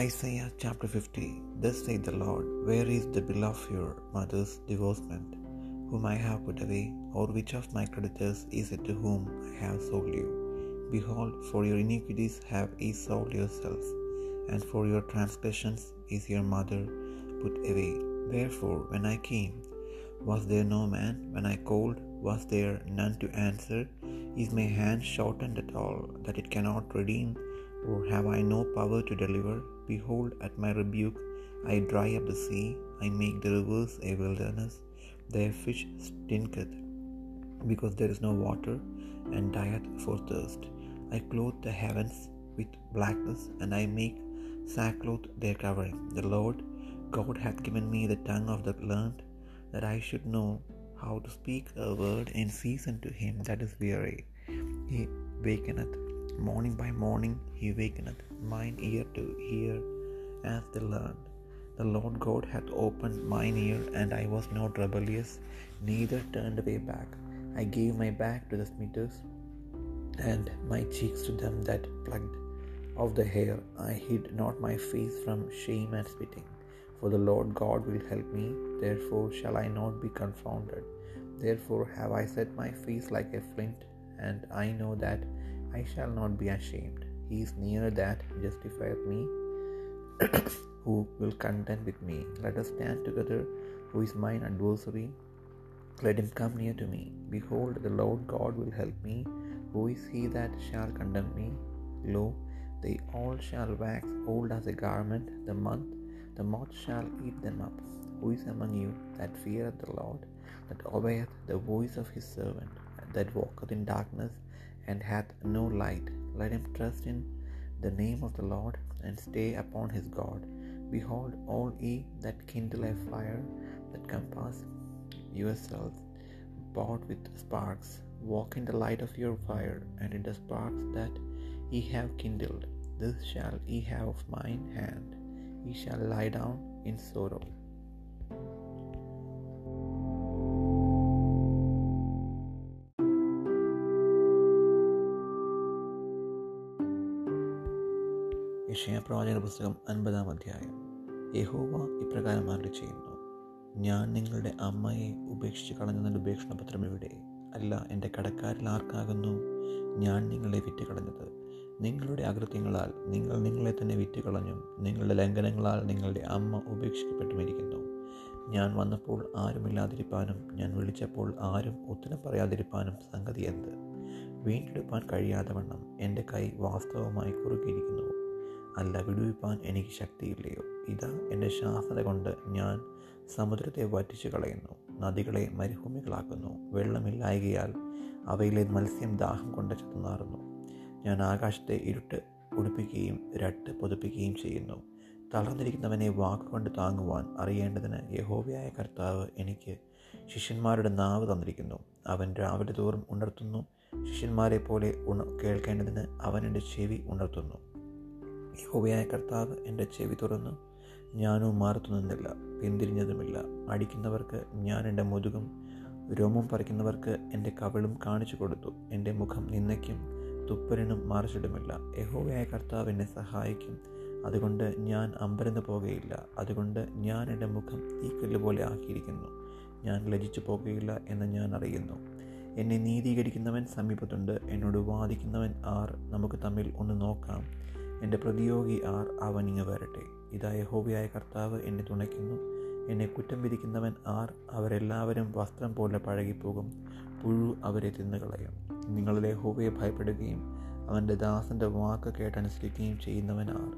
Isaiah chapter 50 Thus saith the Lord, Where is the bill of your mother's divorcement, whom I have put away? Or which of my creditors is it to whom I have sold you? Behold, for your iniquities have ye sold yourselves, and for your transgressions is your mother put away. Therefore, when I came, was there no man? When I called, was there none to answer? Is my hand shortened at all, that it cannot redeem? Or have I no power to deliver? Behold, at my rebuke I dry up the sea, I make the rivers a wilderness. Their fish stinketh, because there is no water, and dieth for thirst. I clothe the heavens with blackness, and I make sackcloth their covering. The Lord God hath given me the tongue of the learned, that I should know how to speak a word in season to him that is weary. He wakeneth morning by morning, he wakeneth mine ear to hear as the learned. The Lord God hath opened mine ear, and I was not rebellious, neither turned away back. I gave my back to the smitters, and my cheeks to them that plucked of the hair. I hid not my face from shame and spitting. For the Lord God will help me, therefore shall I not be confounded. Therefore have I set my face like a flint, and I know that I shall not be ashamed. He is near that justifieth me, who will contend with me. Let us stand together, who is mine adversary. Let him come near to me. Behold, the Lord God will help me. Who is he that shall condemn me? Lo, they all shall wax old as a garment. The month, the moth shall eat them up. Who is among you that feareth the Lord, that obeyeth the voice of his servant, that walketh in darkness, and hath no light? Let him trust in the name of the Lord, and stay upon his God. Behold, all ye that kindle a fire, that compass yourselves bought with sparks, walk in the light of your fire, and in the sparks that ye have kindled. This shall ye have of mine hand. Ye shall lie down in sorrow. യക്ഷയപ്രവാചക പുസ്തകം അൻപതാം അധ്യായം. യഹോവ ഇപ്രകാരം ആരുടെ ചെയ്യുന്നു. ഞാൻ നിങ്ങളുടെ അമ്മയെ ഉപേക്ഷിച്ച് കളഞ്ഞതിന്റെ ഉപേക്ഷണപത്രം ഇവിടെ അല്ല എന്റെ കടക്കാരിൽ ആർക്കാകുന്നു? ഞാൻ നിങ്ങളെ വിറ്റ് കളഞ്ഞത് നിങ്ങളുടെ അകൃത്യങ്ങളാൽ നിങ്ങൾ നിങ്ങളെ തന്നെ വിറ്റ് കളഞ്ഞും നിങ്ങളുടെ ലംഘനങ്ങളാൽ നിങ്ങളുടെ അമ്മ ഉപേക്ഷിക്കപ്പെട്ടുമിരിക്കുന്നു. ഞാൻ വന്നപ്പോൾ ആരുമില്ലാതിരിപ്പാനും ഞാൻ വിളിച്ചപ്പോൾ ആരും ഉത്തരം പറയാതിരിപ്പാനും സംഗതി എന്ത്? വീണ്ടെടുപ്പാൻ കഴിയാതെ വണ്ണം എന്റെ കൈ വാസ്തവമായി കുറുകിയിരിക്കുന്നു. അല്ല വിടുവിപ്പാൻ എനിക്ക് ശക്തിയില്ലയോ? ഇതാ എന്റെ ശാസ്ത്ര കൊണ്ട് ഞാൻ സമുദ്രത്തെ വറ്റിച്ചു കളയുന്നു നദികളെ മരുഭൂമികളാക്കുന്നു വെള്ളമില്ലായകയാൽ അവയിലെ മത്സ്യം ദാഹം കൊണ്ട് ചത്തുനാറുന്നു. ഞാൻ ആകാശത്തെ ഇരുട്ട് ഉടുപ്പിക്കുകയും രട്ട് പുതുപ്പിക്കുകയും ചെയ്യുന്നു. തളർന്നിരിക്കുന്നവനെ വാക്കുകൊണ്ട് താങ്ങുവാൻ അറിയേണ്ടതിന് യഹോവയായ കർത്താവ് എനിക്ക് ശിഷ്യന്മാരുടെ നാവ് തന്നിരിക്കുന്നു. അവൻ രാവിലെ തോറും ഉണർത്തുന്നു. ശിഷ്യന്മാരെ പോലെ ഉണ കേൾക്കേണ്ടതിന് അവൻ എന്റെ ചെവി ഉണർത്തുന്നു. യഹോവയായ കർത്താവ് എന്റെ ചെവി തുറന്നു. ഞാനും മാറത്തു നിന്നില്ല. പിന്തിരിഞ്ഞതുമില്ല. അടിക്കുന്നവർക്ക് ഞാൻ എന്റെ മുതുകും രോമം പറിക്കുന്നവർക്ക് എന്റെ കവിളും കാണിച്ചു കൊടുത്തു. എന്റെ മുഖം നിന്നയ്ക്കും തുപ്പലിനും മാറിച്ചിടുമില്ല യഹോവയായ കർത്താവ് എന്നെ സഹായിക്കും. അതുകൊണ്ട് ഞാൻ അമ്പരന്ന് പോകുകയില്ല അതുകൊണ്ട് ഞാൻ എന്റെ മുഖം തീക്കല്ല് പോലെ ആക്കിയിരിക്കുന്നു. ഞാൻ ലജിച്ചു പോകുകയില്ല എന്ന് ഞാൻ അറിയുന്നു. എന്നെ നീതീകരിക്കുന്നവൻ സമീപത്തുണ്ട്. എന്നോട് വാദിക്കുന്നവൻ ആർ? നമുക്ക് തമ്മിൽ ഒന്ന് നോക്കാം. എന്റെ പ്രതിയോഗി ആർ അവൻ ഇങ്ങ് വരട്ടെ. ഇതായ ഹോബിയായ കർത്താവ് എന്നെ തുണയ്ക്കുന്നു. എന്നെ കുറ്റം വിധിക്കുന്നവൻ ആർ അവരെല്ലാവരും വസ്ത്രം പോലെ പഴകിപ്പോകും. പുഴു അവരെ തിന്നുകളയും. നിങ്ങളിലെ ഹോബിയെ ഭയപ്പെടുകയും അവന്റെ ദാസന്റെ വാക്ക് കേട്ടനുസരിക്കുകയും ചെയ്യുന്നവൻ ആർ.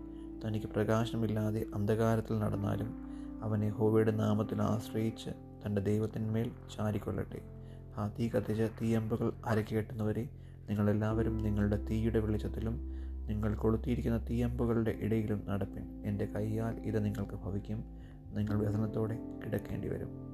തനിക്ക് പ്രകാശമില്ലാതെ അന്ധകാരത്തിൽ നടന്നാലും അവനെ ഹോബിയുടെ നാമത്തിൽ ആശ്രയിച്ച് തന്റെ ദൈവത്തിന്മേൽ ചാരിക്കൊള്ളട്ടെ. ആ തീ കത്തിച്ച തീയമ്പുകൾ അരക്കി കെട്ടുന്നവരെ നിങ്ങളെല്ലാവരും നിങ്ങളുടെ തീയുടെ വെളിച്ചത്തിലും നിങ്ങൾ കൊളുത്തിയിരിക്കുന്ന തീയമ്പുകളുടെ ഇടയിലും നടപ്പിൻ. എന്റെ കൈയാൽ ഇത് നിങ്ങൾക്ക് ഭവിക്കും. നിങ്ങൾ വ്യസനത്തോടെ കിടക്കേണ്ടി വരും